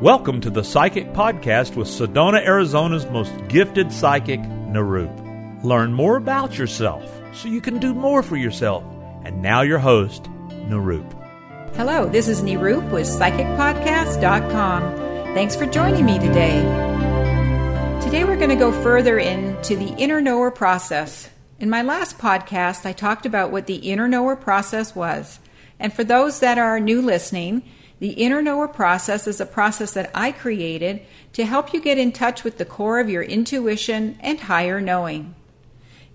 Welcome to the Psychic Podcast with Sedona, Arizona's most gifted psychic, Nirup. Learn more about yourself so you can do more for yourself. And now, your host, Nirup. Hello, this is Nirup with PsychicPodcast.com. Thanks for joining me today. Today, we're going to go further into the inner knower process. In my last podcast, I talked about what the inner knower process was. And for those that are new listening, the inner knower process is a process that I created to help you get in touch with the core of your intuition and higher knowing.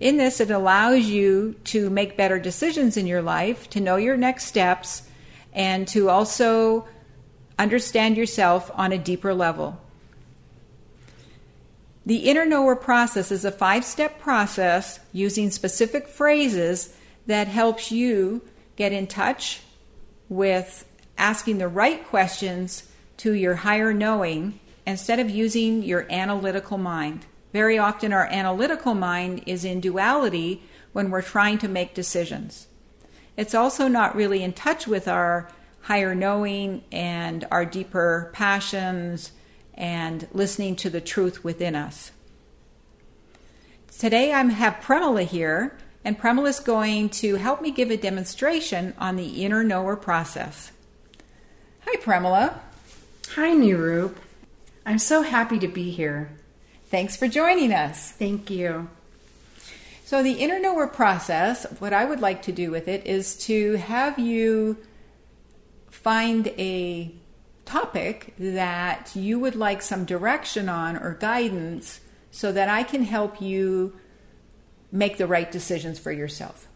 In this, it allows you to make better decisions in your life, to know your next steps, and to also understand yourself on a deeper level. The inner knower process is a five step process using specific phrases that helps you get in touch with asking the right questions to your higher knowing instead of using your analytical mind. Very often, our analytical mind is in duality when we're trying to make decisions. It's also not really in touch with our higher knowing and our deeper passions and listening to the truth within us. Today, I have Premila here, and Premila is going to help me give a demonstration on the inner knower process. Hi, Premila. Hi, Nirup. I'm so happy to be here. Thanks for joining us. Thank you. So, the inner knower process, what I would like to do with it is to have you find a topic that you would like some direction on or guidance so that I can help you make the right decisions for yourself.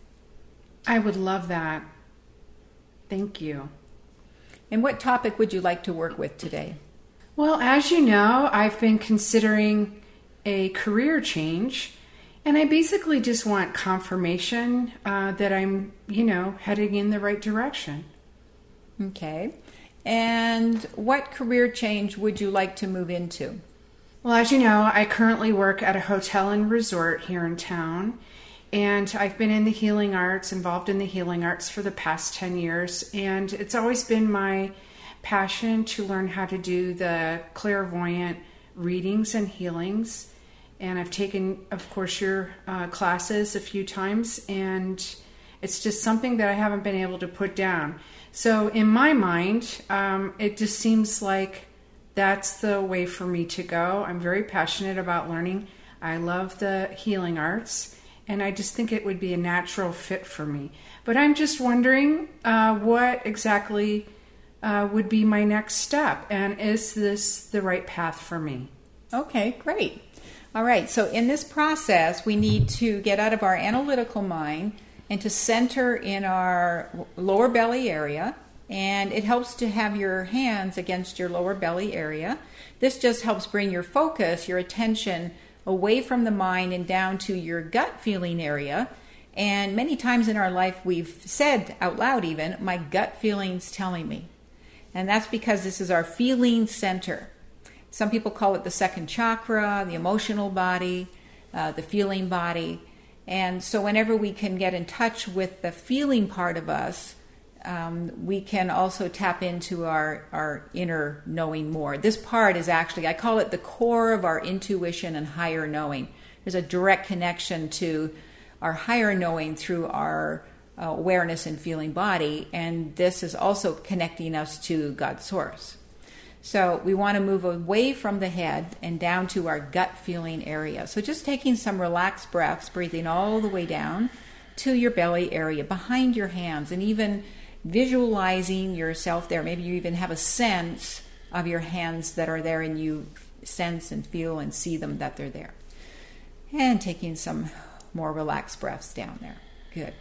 I would love that. Thank you. And what topic would you like to work with today? Well, as you know, I've been considering a career change, and I basically just want confirmation uh, that I'm, you know, heading in the right direction. Okay. And what career change would you like to move into? Well, as you know, I currently work at a hotel and resort here in town, and I've been in the healing arts, involved in the healing arts for the past 10 years. And it's always been my passion to learn how to do the clairvoyant readings and healings. And I've taken, of course, your uh, classes a few times, and it's just something that I haven't been able to put down. So, in my mind, um, it just seems like that's the way for me to go. I'm very passionate about learning. I love the healing arts and I just think it would be a natural fit for me. But I'm just wondering uh, what exactly uh, would be my next step, and is this the right path for me? Okay, great. All right, so in this process, we need to get out of our analytical mind and to center in our lower belly area. And it helps to have your hands against your lower belly area. This just helps bring your focus, your attention away from the mind and down to your gut feeling area. And many times in our life, we've said out loud, even, my gut feeling's telling me. And that's because this is our feeling center. Some people call it the second chakra, the emotional body, uh, the feeling body. And so, whenever we can get in touch with the feeling part of us, um, we can also tap into our, our inner knowing more. This part is actually, I call it the core of our intuition and higher knowing. There's a direct connection to our higher knowing through our uh, awareness and feeling body, and this is also connecting us to God's source. So we want to move away from the head and down to our gut feeling area. So just taking some relaxed breaths, breathing all the way down to your belly area, behind your hands, and even visualizing yourself there. Maybe you even have a sense of your hands that are there and you sense and feel and see them that they're there. And taking some more relaxed breaths down there. Good.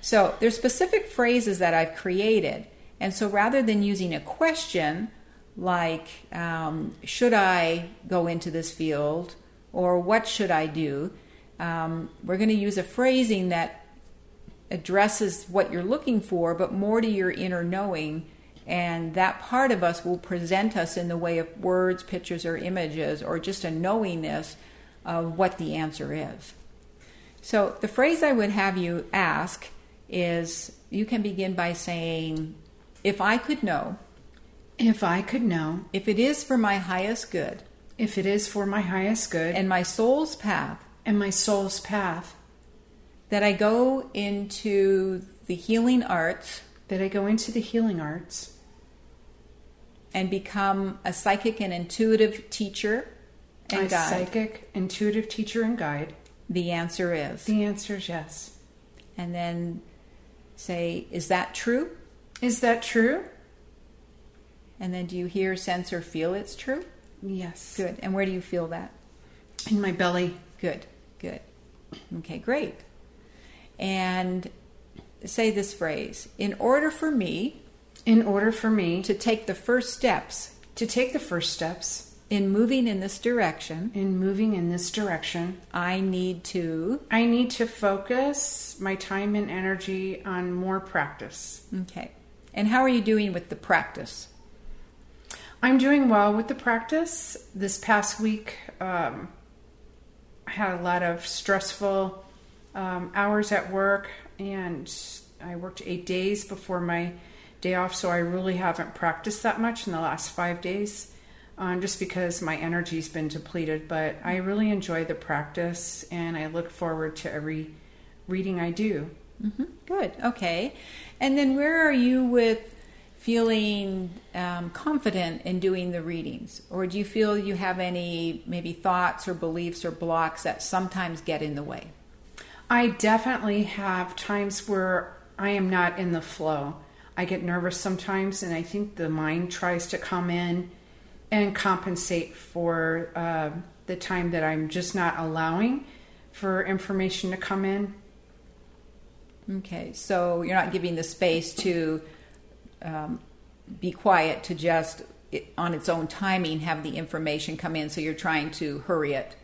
So there's specific phrases that I've created. And so rather than using a question like, um, should I go into this field or what should I do, um, we're going to use a phrasing that addresses what you're looking for, but more to your inner knowing. And that part of us will present us in the way of words, pictures, or images, or just a knowingness of what the answer is. So, the phrase I would have you ask is you can begin by saying, If I could know. If I could know, if it is for my highest good. If it is for my highest good. And my soul's path, and my soul's path, that I go into the healing arts that I go into the healing arts and become a psychic and intuitive teacher and a guide? psychic, intuitive teacher and guide? The answer is. The answer is yes. And then say, is that true? Is that true? And then do you hear, sense, or feel it's true? Yes. Good. And where do you feel that? In my belly. Good, good. Okay, great. And say this phrase In order for me In order for me to take the first steps to take the first steps in moving in this direction, in moving in this direction, I need to. I need to focus my time and energy on more practice. Okay. And how are you doing with the practice? I'm doing well with the practice. This past week, um, I had a lot of stressful um, hours at work, and I worked eight days before my day off, so I really haven't practiced that much in the last five days. Um, just because my energy's been depleted, but I really enjoy the practice and I look forward to every reading I do. hmm Good. Okay. And then where are you with feeling um, confident in doing the readings? Or do you feel you have any maybe thoughts or beliefs or blocks that sometimes get in the way? I definitely have times where I am not in the flow. I get nervous sometimes, and I think the mind tries to come in and compensate for uh, the time that I'm just not allowing for information to come in. Okay. So you're not giving the space to um, be quiet to just on its own timing have the information come in so you're trying to hurry it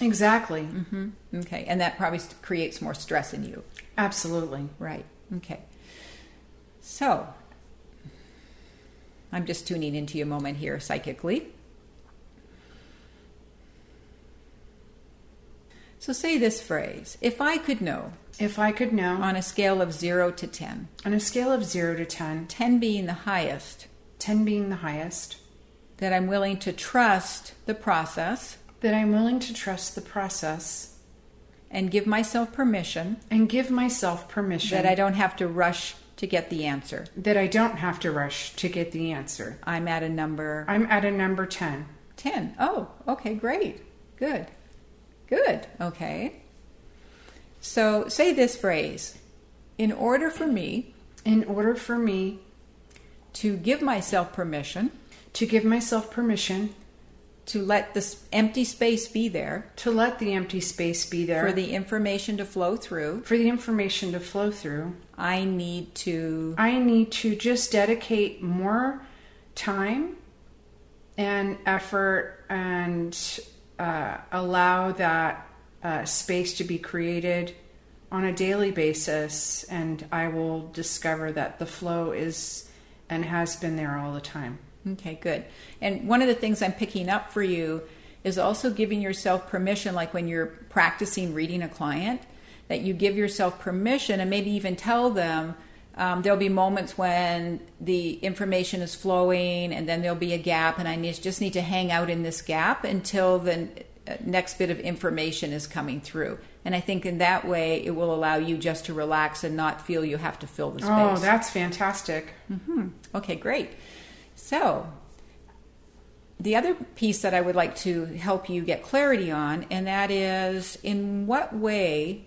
Exactly. hmm okay and that probably creates more stress in you. Absolutely. right okay. So i'm just tuning into your moment here psychically. So say this phrase if i could know. If I could know. On a scale of 0 to 10 on a scale of 0 to 10, 10 being the highest. 10 being the highest, that I'm willing to trust the process that I'm willing to trust the process and give myself permission and give myself permission that I don't have to rush to get the answer. that I don't have to rush to get the answer. I'm at a number I'm at a number 10. 10. Oh, okay, great. Good. Good. Okay. So say this phrase In order for me In order for me to give myself permission to give myself permission to let this empty space be there. To let the empty space be there. For the information to flow through, for the information to flow through, I need to I need to just dedicate more time and effort and uh, allow that uh, space to be created on a daily basis, and I will discover that the flow is and has been there all the time. Okay, good. And one of the things I'm picking up for you is also giving yourself permission, like when you're practicing reading a client, that you give yourself permission and maybe even tell them um, there'll be moments when the information is flowing and then there'll be a gap, and I need, just need to hang out in this gap until the uh, next bit of information is coming through. And I think in that way, it will allow you just to relax and not feel you have to fill the space. Oh, that's fantastic. Okay, great. So, the other piece that I would like to help you get clarity on, and that is in what way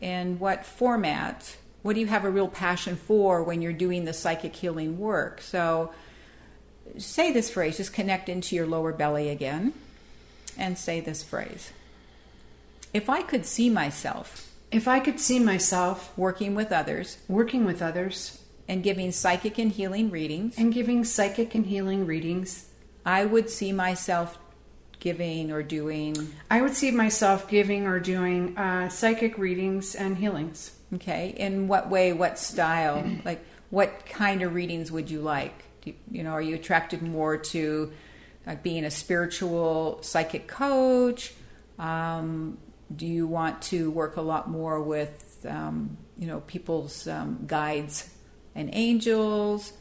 and what format, what do you have a real passion for when you're doing the psychic healing work? So, say this phrase, just connect into your lower belly again, and say this phrase If I could see myself If I could see myself working with others working with others and giving psychic and healing readings, and giving psychic and healing readings, I would see myself giving or doing. I would see myself giving or doing uh, psychic readings and healings. Okay, in what way, what style? Like, what kind of readings would you like? Do you, you know, are you attracted more to like being a spiritual psychic coach? Um, do you want to work a lot more with, um, you know, people's um, guides and angels?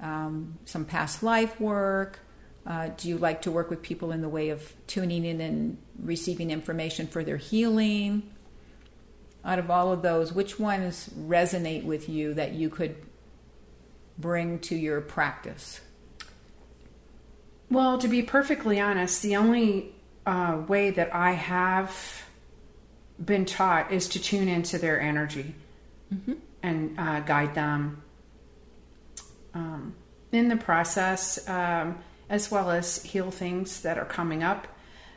um, some past life work? Uh, do you like to work with people in the way of tuning in and receiving information for their healing? Out of all of those, which ones resonate with you that you could bring to your practice? Well, to be perfectly honest, the only uh, way that I have been taught is to tune into their energy mm-hmm. and uh, guide them um, in the process, um, as well as heal things that are coming up.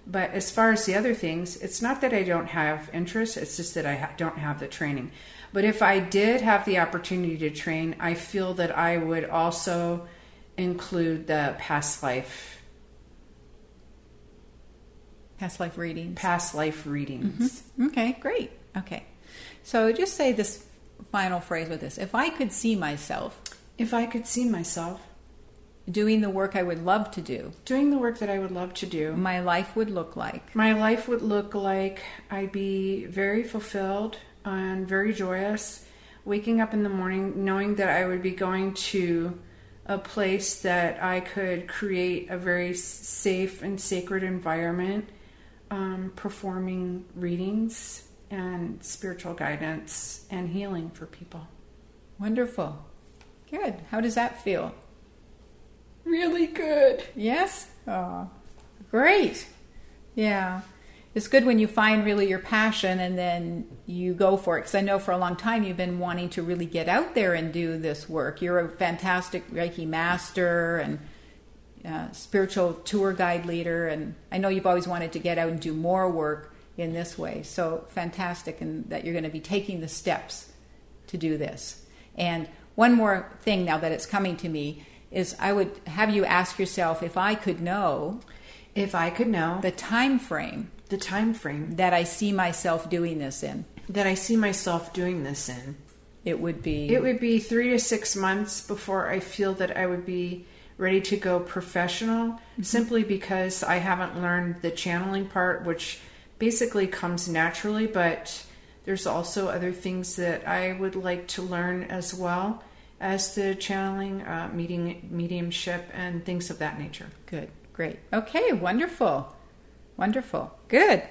But as far as the other things, it's not that I don't have interest, it's just that I ha- don't have the training. But if I did have the opportunity to train, I feel that I would also include the past life past life readings past life readings mm-hmm. okay great okay so just say this final phrase with this if i could see myself if i could see myself doing the work i would love to do doing the work that i would love to do my life would look like my life would look like i'd be very fulfilled and very joyous waking up in the morning knowing that i would be going to a place that I could create a very safe and sacred environment, um, performing readings and spiritual guidance and healing for people. Wonderful. Good. How does that feel? Really good. Yes? Oh, great. Yeah it's good when you find really your passion and then you go for it. Because I know for a long time you've been wanting to really get out there and do this work. You're a fantastic Reiki master and uh, spiritual tour guide leader, and I know you've always wanted to get out and do more work in this way. So fantastic, and that you're going to be taking the steps to do this. And one more thing now that it's coming to me is I would have you ask yourself if I could know if I could know the time frame the time frame that I see myself doing this in. That I see myself doing this in. It would be. It would be three to six months before I feel that I would be ready to go professional, mm-hmm. simply because I haven't learned the channeling part, which basically comes naturally, but there's also other things that I would like to learn as well as the channeling, uh, meeting, mediumship, and things of that nature. Good, great. Okay, wonderful. Wonderful. Good.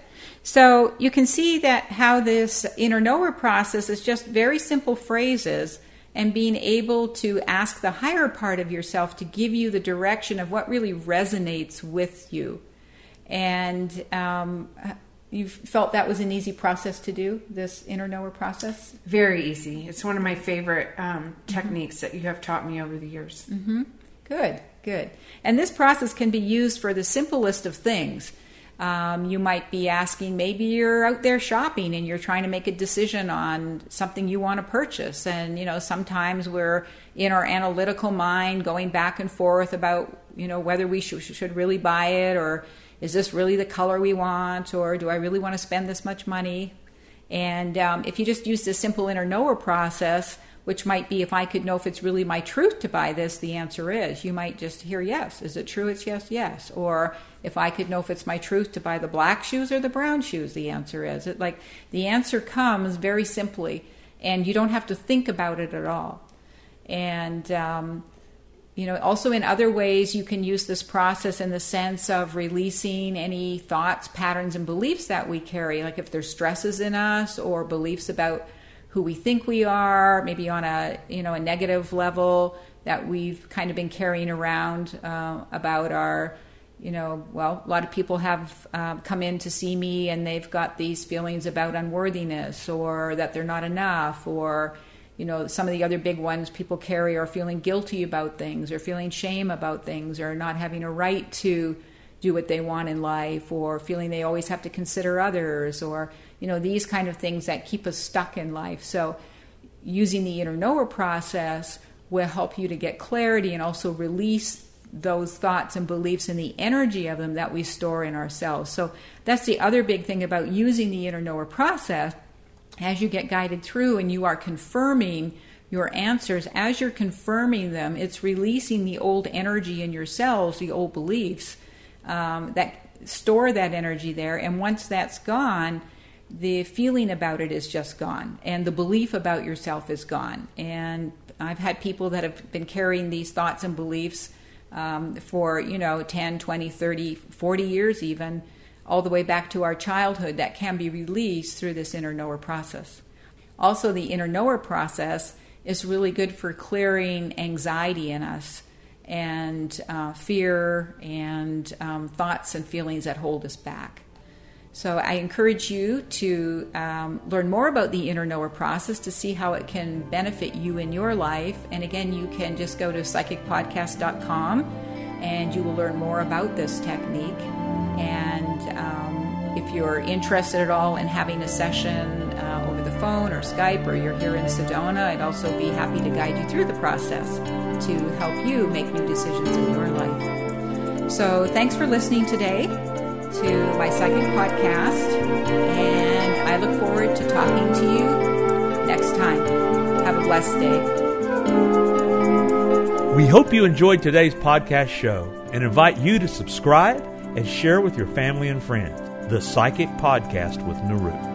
So you can see that how this inner knower process is just very simple phrases and being able to ask the higher part of yourself to give you the direction of what really resonates with you. And um, you felt that was an easy process to do, this inner knower process? Very easy. It's one of my favorite um, techniques mm-hmm. that you have taught me over the years. Mm-hmm. Good, good. And this process can be used for the simplest of things. Um, you might be asking, maybe you're out there shopping and you're trying to make a decision on something you want to purchase. And, you know, sometimes we're in our analytical mind going back and forth about, you know, whether we should, should really buy it or is this really the color we want or do I really want to spend this much money? And um, if you just use this simple inner knower process, which might be if I could know if it's really my truth to buy this, the answer is. You might just hear yes. Is it true? It's yes, yes. Or if I could know if it's my truth to buy the black shoes or the brown shoes, the answer is. It like the answer comes very simply, and you don't have to think about it at all. And um, you know, also in other ways, you can use this process in the sense of releasing any thoughts, patterns, and beliefs that we carry. Like if there's stresses in us or beliefs about who we think we are, maybe on a you know a negative level that we've kind of been carrying around uh, about our you know well a lot of people have uh, come in to see me and they've got these feelings about unworthiness or that they're not enough or you know some of the other big ones people carry are feeling guilty about things or feeling shame about things or not having a right to do what they want in life or feeling they always have to consider others or you know these kind of things that keep us stuck in life. So using the inner knower process will help you to get clarity and also release those thoughts and beliefs and the energy of them that we store in ourselves. So that's the other big thing about using the inner knower process as you get guided through and you are confirming your answers as you're confirming them it's releasing the old energy in your cells the old beliefs um, that store that energy there. And once that's gone the feeling about it is just gone. And the belief about yourself is gone. And I've had people that have been carrying these thoughts and beliefs um, for, you know, 10, 20, 30, 40 years even, all the way back to our childhood that can be released through this inner knower process. Also, the inner knower process is really good for clearing anxiety in us and uh, fear and um, thoughts and feelings that hold us back. So I encourage you to um, learn more about the inner knower process to see how it can benefit you in your life. And again, you can just go to psychicpodcast.com and you will learn more about this technique. If you're interested at all in having a session uh, over the phone or Skype or you're here in Sedona, I'd also be happy to guide you through the process to help you make new decisions in your life. So thanks for listening today to my psychic podcast, and I look forward to talking to you next time. Have a blessed day. We hope you enjoyed today's podcast show and invite you to subscribe and share with your family and friends the Psychic Podcast with Nirup.